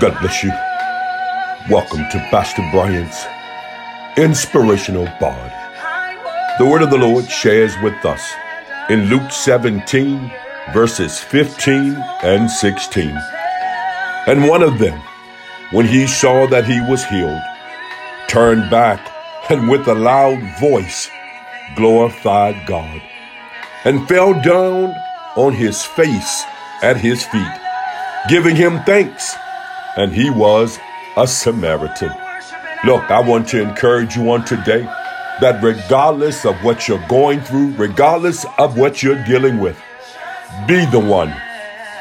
God bless you. Welcome to Pastor Bryant's Inspirational Bard. The word of the Lord shares with us in Luke 17, verses 15 and 16. And one of them, when he saw that he was healed, turned back and with a loud voice glorified God and fell down on his face at his feet, giving him thanks. And he was a Samaritan. Look, I want to encourage you on today that regardless of what you're going through, regardless of what you're dealing with, be the one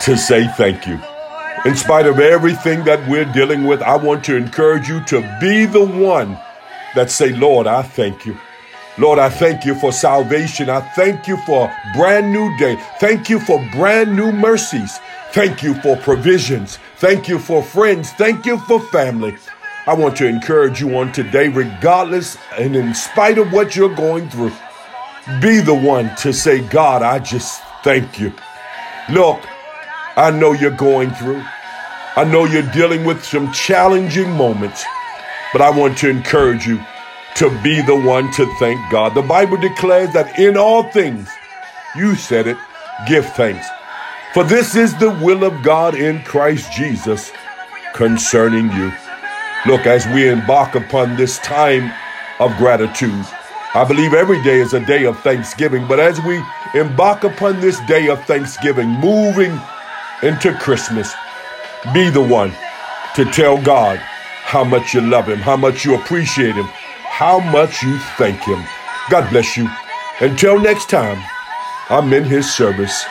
to say thank you. In spite of everything that we're dealing with, I want to encourage you to be the one that say, Lord, I thank you. Lord, I thank you for salvation. I thank you for brand new day. Thank you for brand new mercies. Thank you for provisions. Thank you for friends. Thank you for family. I want to encourage you on today, regardless and in spite of what you're going through, be the one to say, God, I just thank you. Look, I know you're going through. I know you're dealing with some challenging moments, but I want to encourage you to be the one to thank God. The Bible declares that in all things, you said it, give thanks. For this is the will of God in Christ Jesus concerning you. Look, as we embark upon this time of gratitude, I believe every day is a day of thanksgiving, but as we embark upon this day of thanksgiving, moving into Christmas, be the one to tell God how much you love Him, how much you appreciate Him, how much you thank Him. God bless you. Until next time, I'm in His service.